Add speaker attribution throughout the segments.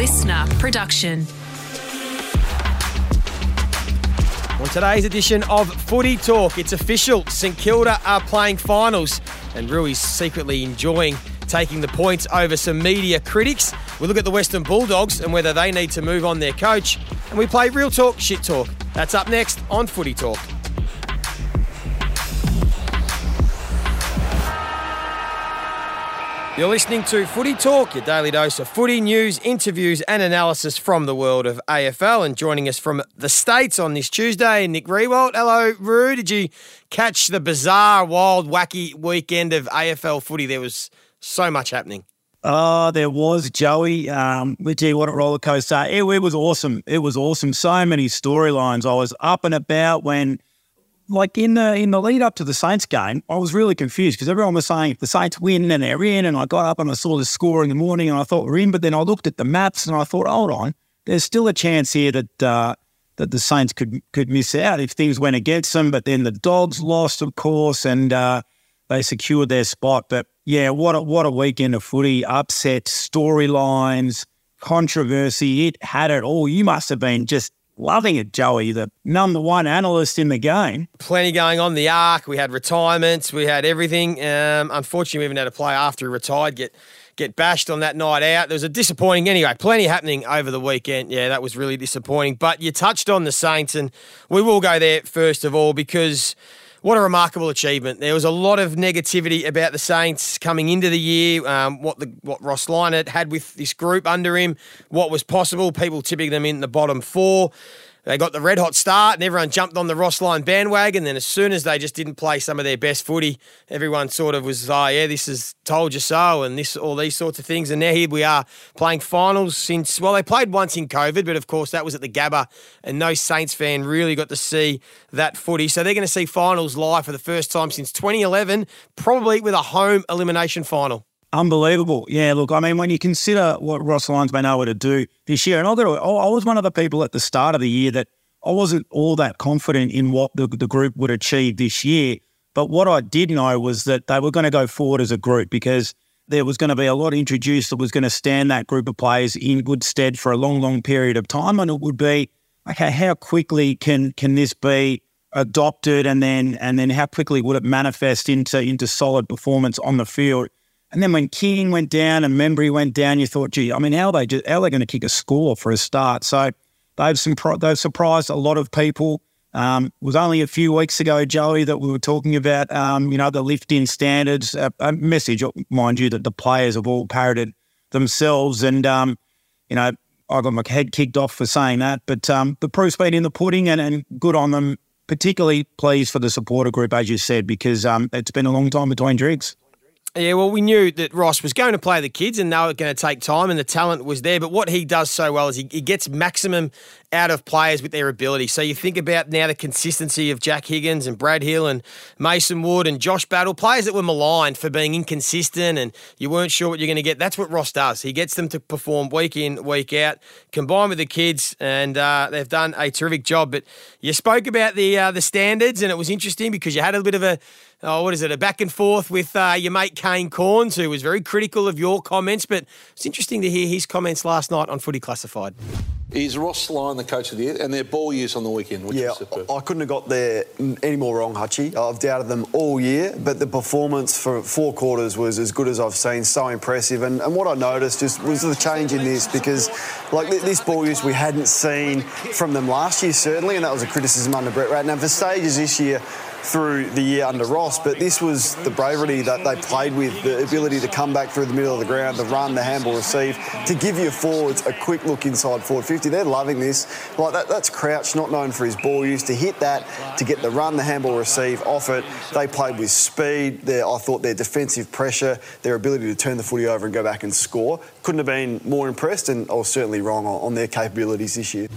Speaker 1: listener production.
Speaker 2: On today's edition of Footy Talk, it's official. St Kilda are playing finals, and Roo's secretly enjoying taking the points over some media critics. We look at the Western Bulldogs and whether they need to move on their coach, and we play real talk, shit talk. That's up next on Footy Talk. You're listening to Footy Talk, your daily dose of footy news, interviews, and analysis from the world of AFL. And joining us from the States on this Tuesday, Nick Riewoldt. Hello, Roo. Did you catch the bizarre, wild, wacky weekend of AFL footy? There was so much happening.
Speaker 3: Oh, there was Joey. Um, you what a roller coaster. It, it was awesome. It was awesome. So many storylines. I was up and about when like in the in the lead up to the Saints game, I was really confused because everyone was saying if the Saints win and they're in, and I got up and I saw the score in the morning and I thought we're in, but then I looked at the maps and I thought, hold on, there's still a chance here that uh, that the Saints could could miss out if things went against them. But then the Dogs lost, of course, and uh, they secured their spot. But yeah, what a, what a weekend of footy, upset storylines, controversy. It had it all. You must have been just Loving it, Joey, the number one analyst in the game.
Speaker 2: Plenty going on the arc. We had retirements. We had everything. Um, unfortunately, we even had a player after he retired get get bashed on that night out. There was a disappointing anyway. Plenty happening over the weekend. Yeah, that was really disappointing. But you touched on the Saints, and we will go there first of all because what a remarkable achievement. There was a lot of negativity about the Saints coming into the year, um, what the what Ross Lyon had with this group under him, what was possible, people tipping them in the bottom four. They got the red hot start and everyone jumped on the Ross Lyon bandwagon. Then as soon as they just didn't play some of their best footy, everyone sort of was, oh yeah, this is told you so and this all these sorts of things. And now here we are playing finals since well, they played once in COVID, but of course that was at the Gabba and no Saints fan really got to see that footy. So they're going to see finals live for the first time since 2011, probably with a home elimination final.
Speaker 3: Unbelievable. Yeah, look, I mean, when you consider what Ross Lyon's been able to do this year, and I, I was one of the people at the start of the year that I wasn't all that confident in what the, the group would achieve this year. But what I did know was that they were going to go forward as a group because there was going to be a lot introduced that was going to stand that group of players in good stead for a long, long period of time. And it would be, okay, how quickly can can this be adopted and then and then how quickly would it manifest into into solid performance on the field? And then when King went down and Membrey went down, you thought, gee, I mean, how are they how are they going to kick a score for a start? So they've some they've surprised a lot of people. Um, it was only a few weeks ago, Joey, that we were talking about, um, you know, the lift-in standards, a, a, message, mind you, that the players have all parroted themselves. And, um, you know, I got my head kicked off for saying that. But um, the proof's been in the pudding and, and good on them, particularly pleased for the supporter group, as you said, because um, it's been a long time between drinks.
Speaker 2: Yeah, well, we knew that Ross was going to play the kids and they were going to take time and the talent was there. But what he does so well is he, he gets maximum out of players with their ability. So you think about now the consistency of Jack Higgins and Brad Hill and Mason Wood and Josh Battle, players that were maligned for being inconsistent and you weren't sure what you're going to get. That's what Ross does. He gets them to perform week in, week out, combined with the kids, and uh, they've done a terrific job. But you spoke about the uh, the standards, and it was interesting because you had a bit of a oh, what is it, a back and forth with uh, your mate Kane Cornes, who was very critical of your comments. But it's interesting to hear his comments last night on Footy Classified.
Speaker 4: Is Ross Lyon the coach of the year? And their ball use on the weekend, which
Speaker 5: yeah, I couldn't have got there any more wrong, Hutchie. I've doubted them all year, but the performance for four quarters was as good as I've seen, so impressive. And, and what I noticed just was the change in this because, like, this ball use we hadn't seen from them last year, certainly, and that was a criticism under Brett. And for stages this year, through the year under Ross, but this was the bravery that they played with, the ability to come back through the middle of the ground, the run, the handball receive, to give your forwards a quick look inside forward 50. They're loving this. Like that, that's Crouch, not known for his ball use, to hit that, to get the run, the handball receive off it. They played with speed. Their, I thought their defensive pressure, their ability to turn the footy over and go back and score. Couldn't have been more impressed, and I was certainly wrong on, on their capabilities this year.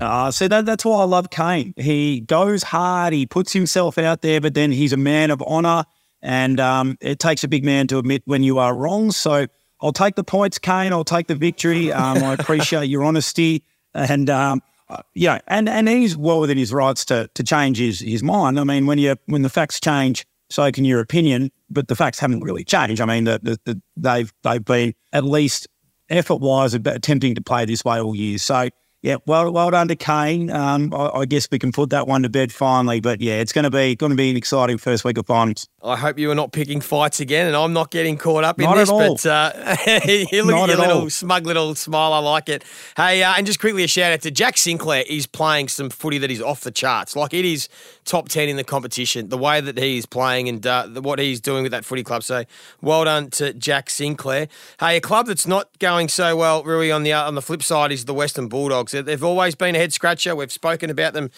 Speaker 3: Uh, so that, that's why I love Kane. He goes hard, he puts himself out there, but then he's a man of honour. And um, it takes a big man to admit when you are wrong. So I'll take the points, Kane. I'll take the victory. Um, I appreciate your honesty. And, um, uh, yeah, and, and he's well within his rights to, to change his, his mind. I mean, when, you, when the facts change, so can your opinion, but the facts haven't really changed. I mean, the, the, the, they've, they've been at least effort wise, attempting to play this way all year. So yeah, well, well done to Kane. Um, I, I, guess we can put that one to bed finally. But yeah, it's going to be going to be an exciting first week of finals.
Speaker 2: I hope you are not picking fights again, and I'm not getting caught up in
Speaker 3: not
Speaker 2: this.
Speaker 3: But
Speaker 2: uh, you look not at your little all. smug little smile. I like it. Hey, uh, and just quickly a shout out to Jack Sinclair. He's playing some footy that is off the charts. Like it is top ten in the competition. The way that he's playing and uh, what he's doing with that footy club. So well done to Jack Sinclair. Hey, a club that's not going so well, really on the uh, on the flip side is the Western Bulldogs. They've always been a head scratcher. We've spoken about them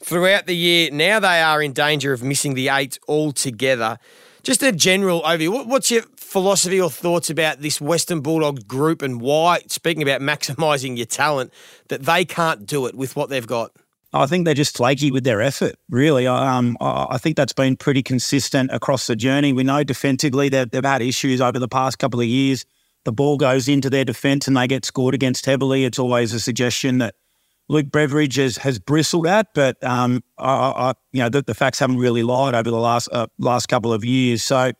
Speaker 2: throughout the year. Now they are in danger of missing the eight altogether. Just a general overview. What's your philosophy or thoughts about this Western Bulldogs group and why, speaking about maximising your talent, that they can't do it with what they've got?
Speaker 3: I think they're just flaky with their effort, really. Um, I think that's been pretty consistent across the journey. We know defensively they've, they've had issues over the past couple of years the ball goes into their defence and they get scored against heavily, it's always a suggestion that Luke Beveridge has, has bristled at. But um, I, I, you know, the, the, facts haven't really lied over the last uh, last couple of years. So,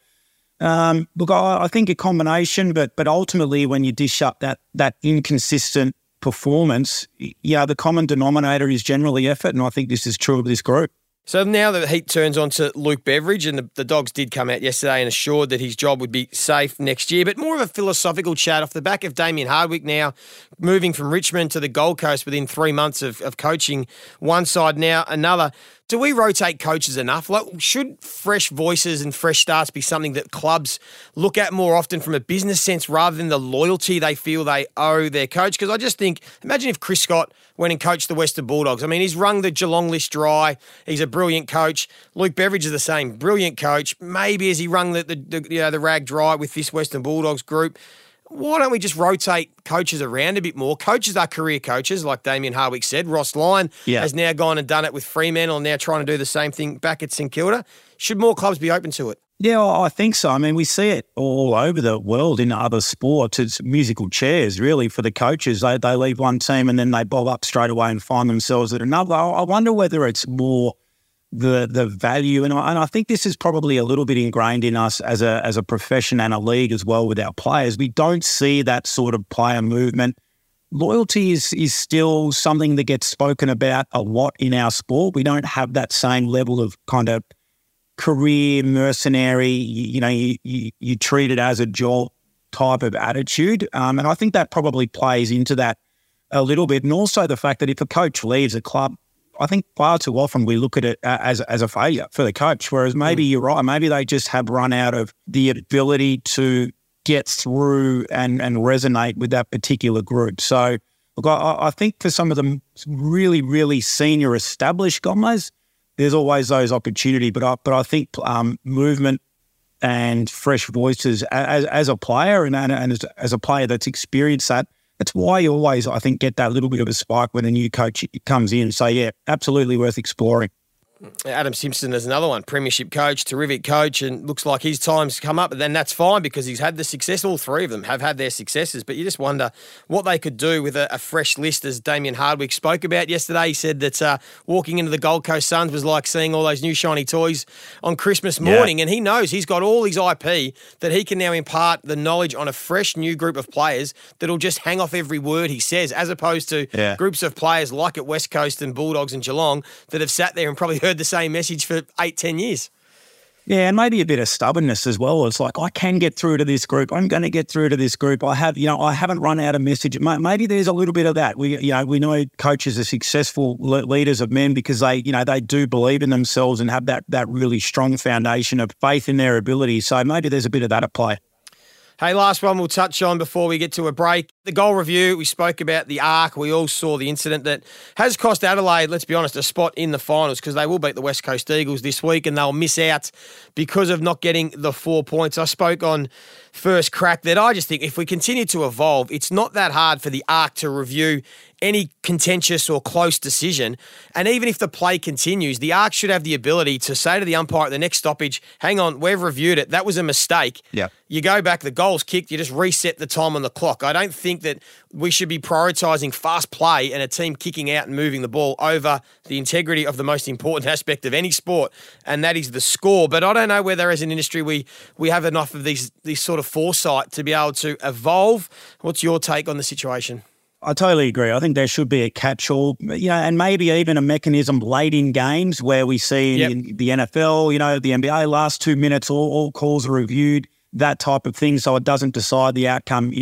Speaker 3: um, look, I, I, think a combination, but but ultimately, when you dish up that that inconsistent performance, yeah, the common denominator is generally effort, and I think this is true of this group.
Speaker 2: So now the heat turns on to Luke Beveridge, and the, the, Dogs did come out yesterday and assured that his job would be safe next year. But more of a philosophical chat off the back of Damien Hardwick now moving from Richmond to the Gold Coast within three months of, of coaching one side, now another. Do we rotate coaches enough? Like, should fresh voices and fresh starts be something that clubs look at more often from a business sense rather than the loyalty they feel they owe their coach? Because I just think, imagine if Chris Scott went and coached the Western Bulldogs. I mean, he's wrung the Geelong list dry. He's a brilliant coach. Luke Beveridge is the same, brilliant coach. Maybe as he wrung the, the, the you know the rag dry with this Western Bulldogs group why don't we just rotate coaches around a bit more? Coaches are career coaches, like Damien Hardwick said. Ross Lyon yeah. has now gone and done it with Fremantle, and now trying to do the same thing back at St Kilda. Should more clubs be open to it?
Speaker 3: Yeah, I think so. I mean, we see it all over the world in other sports. It's musical chairs, really, for the coaches. They, they leave one team and then they bob up straight away and find themselves at another. I wonder whether it's more – the the value, and I, and I think this is probably a little bit ingrained in us as a as a profession and a league as well with our players. We don't see that sort of player movement. Loyalty is is still something that gets spoken about a lot in our sport. We don't have that same level of kind of career mercenary. You, you know, you, you, you treat it as a job type of attitude, um, and I think that probably plays into that a little bit. And also the fact that if a coach leaves a club I think far too often we look at it as as a failure for the coach. Whereas maybe mm. you're right. Maybe they just have run out of the ability to get through and and resonate with that particular group. So look, I, I think for some of them really really senior established guys, there's always those opportunity. But I but I think um, movement and fresh voices as, as a player and, and as, as a player that's experienced that that's why you always, I think, get that little bit of a spike when a new coach comes in. So, yeah, absolutely worth exploring.
Speaker 2: Adam Simpson is another one, premiership coach, terrific coach, and looks like his time's come up. But then that's fine because he's had the success. All three of them have had their successes, but you just wonder what they could do with a, a fresh list, as Damien Hardwick spoke about yesterday. He said that uh, walking into the Gold Coast Suns was like seeing all those new shiny toys on Christmas morning, yeah. and he knows he's got all his IP that he can now impart the knowledge on a fresh new group of players that'll just hang off every word he says, as opposed to yeah. groups of players like at West Coast and Bulldogs and Geelong that have sat there and probably heard the same message for eight, ten years.
Speaker 3: Yeah, and maybe a bit of stubbornness as well. It's like I can get through to this group. I'm going to get through to this group. I have, you know, I haven't run out of message. Maybe there's a little bit of that. We, you know, we know coaches are successful leaders of men because they, you know, they do believe in themselves and have that that really strong foundation of faith in their ability. So maybe there's a bit of that at play.
Speaker 2: Hey, last one we'll touch on before we get to a break. The goal review, we spoke about the arc. We all saw the incident that has cost Adelaide, let's be honest, a spot in the finals because they will beat the West Coast Eagles this week and they'll miss out because of not getting the four points. I spoke on first crack that I just think if we continue to evolve, it's not that hard for the arc to review any contentious or close decision. And even if the play continues, the ARC should have the ability to say to the umpire at the next stoppage, hang on, we've reviewed it. That was a mistake.
Speaker 3: Yeah.
Speaker 2: You go back, the goal's kicked, you just reset the time on the clock. I don't think think that we should be prioritising fast play and a team kicking out and moving the ball over the integrity of the most important aspect of any sport, and that is the score. But I don't know whether, as an industry, we we have enough of these these sort of foresight to be able to evolve. What's your take on the situation?
Speaker 3: I totally agree. I think there should be a catch-all, you know, and maybe even a mechanism late in games where we see yep. in the NFL, you know, the NBA last two minutes, all, all calls are reviewed, that type of thing, so it doesn't decide the outcome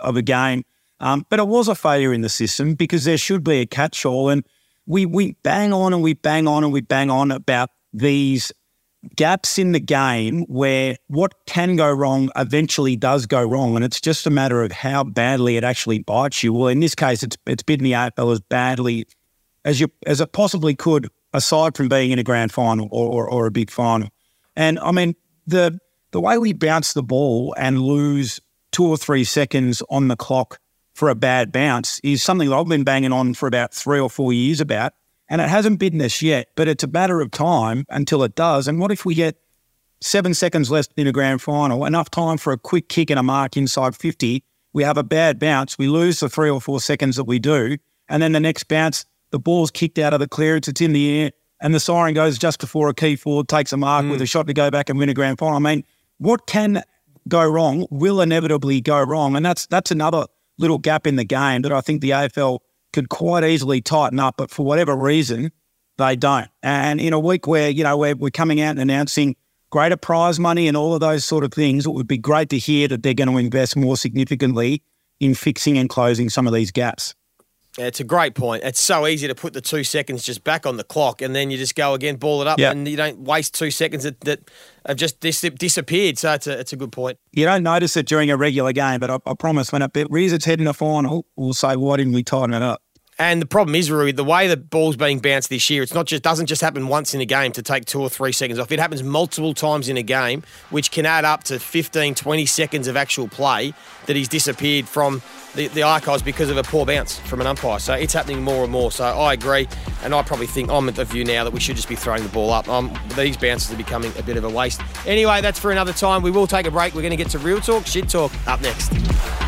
Speaker 3: of a game. Um, but it was a failure in the system because there should be a catch-all, and we we bang on and we bang on and we bang on about these gaps in the game where what can go wrong eventually does go wrong, and it's just a matter of how badly it actually bites you. Well, in this case, it's it's bitten the AFL as badly as you as it possibly could, aside from being in a grand final or, or, or a big final. And I mean the the way we bounce the ball and lose two or three seconds on the clock for a bad bounce is something that I've been banging on for about three or four years about. And it hasn't bitten us yet, but it's a matter of time until it does. And what if we get seven seconds left in a grand final, enough time for a quick kick and a mark inside 50? We have a bad bounce. We lose the three or four seconds that we do. And then the next bounce, the ball's kicked out of the clearance, it's in the air, and the siren goes just before a key forward takes a mark mm. with a shot to go back and win a grand final. I mean, what can go wrong will inevitably go wrong. And that's that's another little gap in the game that I think the AFL could quite easily tighten up, but for whatever reason, they don't. And in a week where, you know, we're, we're coming out and announcing greater prize money and all of those sort of things, it would be great to hear that they're going to invest more significantly in fixing and closing some of these gaps.
Speaker 2: Yeah, it's a great point. It's so easy to put the two seconds just back on the clock and then you just go again, ball it up, yep. and you don't waste two seconds that, that have just dis- disappeared. So it's a, it's a good point.
Speaker 3: You don't notice it during a regular game, but I, I promise when it rears its head in a final, oh, we'll say, why didn't we tighten it up?
Speaker 2: And the problem is, Roo, the way the ball's being bounced this year, it's not just doesn't just happen once in a game to take two or three seconds off. It happens multiple times in a game, which can add up to 15, 20 seconds of actual play that he's disappeared from the, the archives because of a poor bounce from an umpire. So it's happening more and more. So I agree, and I probably think I'm at the view now that we should just be throwing the ball up. Um, these bounces are becoming a bit of a waste. Anyway, that's for another time. We will take a break. We're going to get to real talk, shit talk up next.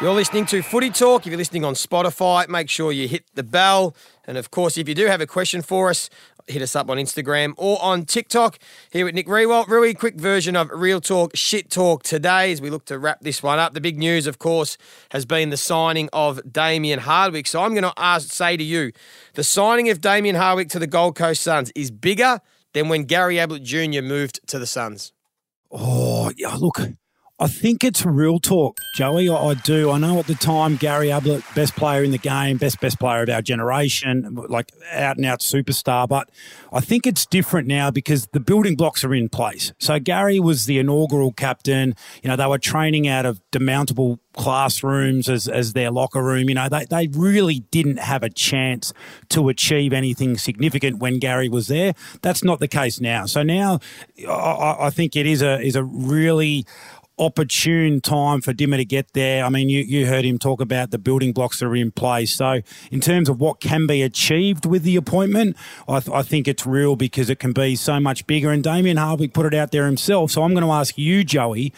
Speaker 2: You're listening to Footy Talk. If you're listening on Spotify, make sure you hit the bell. And of course, if you do have a question for us, hit us up on Instagram or on TikTok. Here with Nick Riewoldt. Really quick version of Real Talk, Shit Talk today as we look to wrap this one up. The big news, of course, has been the signing of Damien Hardwick. So I'm going to ask, say to you, the signing of Damien Hardwick to the Gold Coast Suns is bigger than when Gary Ablett Jr. moved to the Suns.
Speaker 3: Oh, yeah, look. I think it's real talk, Joey. I, I, do. I know at the time Gary Ablett, best player in the game, best best player of our generation, like out and out superstar. But I think it's different now because the building blocks are in place. So Gary was the inaugural captain. You know, they were training out of demountable classrooms as, as their locker room. You know, they, they really didn't have a chance to achieve anything significant when Gary was there. That's not the case now. So now I, I think it is a is a really opportune time for Dimmer to get there. I mean, you, you heard him talk about the building blocks that are in place. So, in terms of what can be achieved with the appointment, I, th- I think it's real because it can be so much bigger. And Damien Hardwick put it out there himself. So, I'm going to ask you, Joey.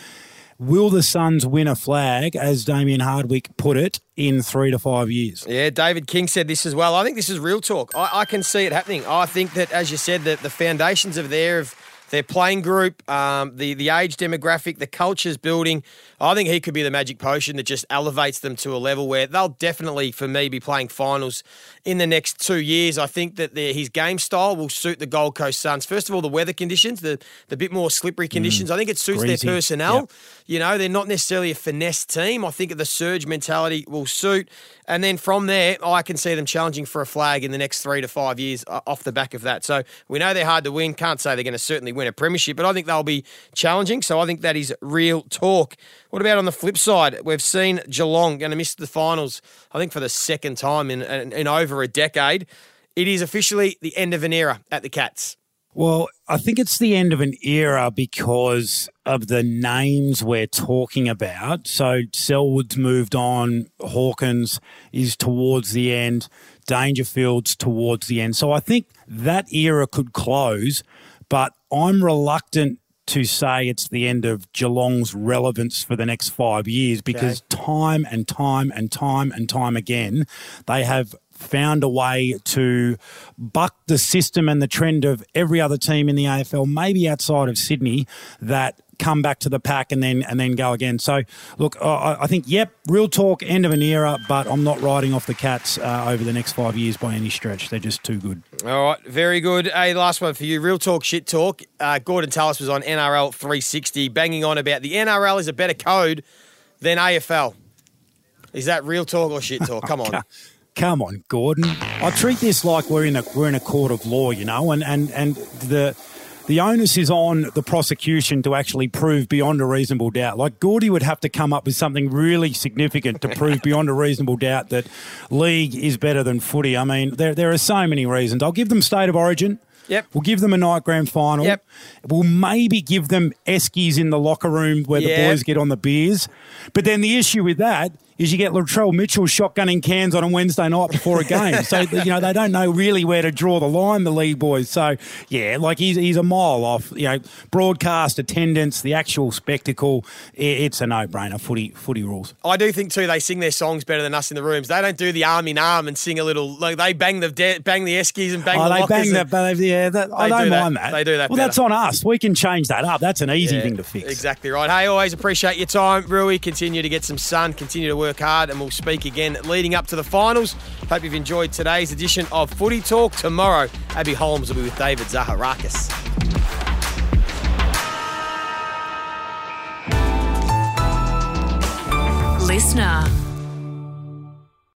Speaker 3: Will the Suns win a flag, as Damien Hardwick put it, in three to five years?
Speaker 2: Yeah, David King said this as well. I think this is real talk. I, I can see it happening. I think that, as you said, that the foundations are there of their playing group, um, the the age demographic, the culture's building. I think he could be the magic potion that just elevates them to a level where they'll definitely, for me, be playing finals in the next two years. I think that his game style will suit the Gold Coast Suns. First of all, the weather conditions, the the bit more slippery mm. conditions. Mm, I think it suits greasy. their personnel. Yep. You know, they're not necessarily a finesse team. I think the surge mentality will suit. And then from there, I can see them challenging for a flag in the next three to five years uh, off the back of that. So we know they're hard to win. Can't say they're going to certainly win a premiership, but I think they'll be challenging. So I think that is real talk. What about on the flip side? We've seen Geelong going to miss the finals, I think, for the second time in, in, in over a decade. It is officially the end of an era at the Cats.
Speaker 3: Well, I think it's the end of an era because of the names we're talking about. So Selwood's moved on, Hawkins is towards the end.
Speaker 6: Dangerfields towards the end. So I think that era could close, but I'm reluctant to say it's the end of Geelong's relevance for the next five years because okay. time and time and time and time again, they have found a way to buck the system and the trend of every other team in the AFL, maybe outside of Sydney, that come back to the pack and then and then go again. So, look, I, I think, yep, real talk, end of an era, but I'm not riding off the Cats uh, over the next five years by any stretch. They're just too good.
Speaker 2: All right, very good. Hey, last one for you. Real talk, shit talk. Uh, Gorden Tallis was on NRL 360, banging on about the NRL is a better code than AFL. Is that real talk or shit talk? Come on.
Speaker 6: Come on, Gorden. I treat this like we're in a we're in a court of law, you know, and and and the the onus is on the prosecution to actually prove beyond a reasonable doubt. Like Gordy would have to come up with something really significant to prove beyond a reasonable doubt that league is better than footy. I mean, there there are so many reasons. I'll give them state of origin.
Speaker 2: Yep.
Speaker 6: We'll give them a night grand final.
Speaker 2: Yep.
Speaker 6: We'll maybe give them eskies in the locker room where yep. the boys get on the beers. But then the issue with that is you get Latrell Mitchell shotgunning cans on a Wednesday night before a game. so, you know, they don't know really where to draw the line, the league boys. So, yeah, like he's, he's a mile off. You know, broadcast attendance, the actual spectacle, it's a no brainer. Footy, footy rules.
Speaker 2: I do think, too, they sing their songs better than us in the rooms. They don't do the arm in arm and sing a little, like they bang the de- bang the eskies and bang
Speaker 6: oh,
Speaker 2: the
Speaker 6: they bang
Speaker 2: that,
Speaker 6: but yeah, that, I don't
Speaker 2: do
Speaker 6: mind that.
Speaker 2: that. They do that.
Speaker 6: Well,
Speaker 2: better.
Speaker 6: that's on us. We can change that up. That's an easy
Speaker 2: yeah,
Speaker 6: thing to fix.
Speaker 2: Exactly right. Hey, always appreciate your time, Roo. Continue to get some sun, continue to work hard, and we'll speak speak again leading up to the finals. Hope you've enjoyed today's edition of Footy Talk. Tomorrow, Abby Holmes will be with David Zaharakis. Listener.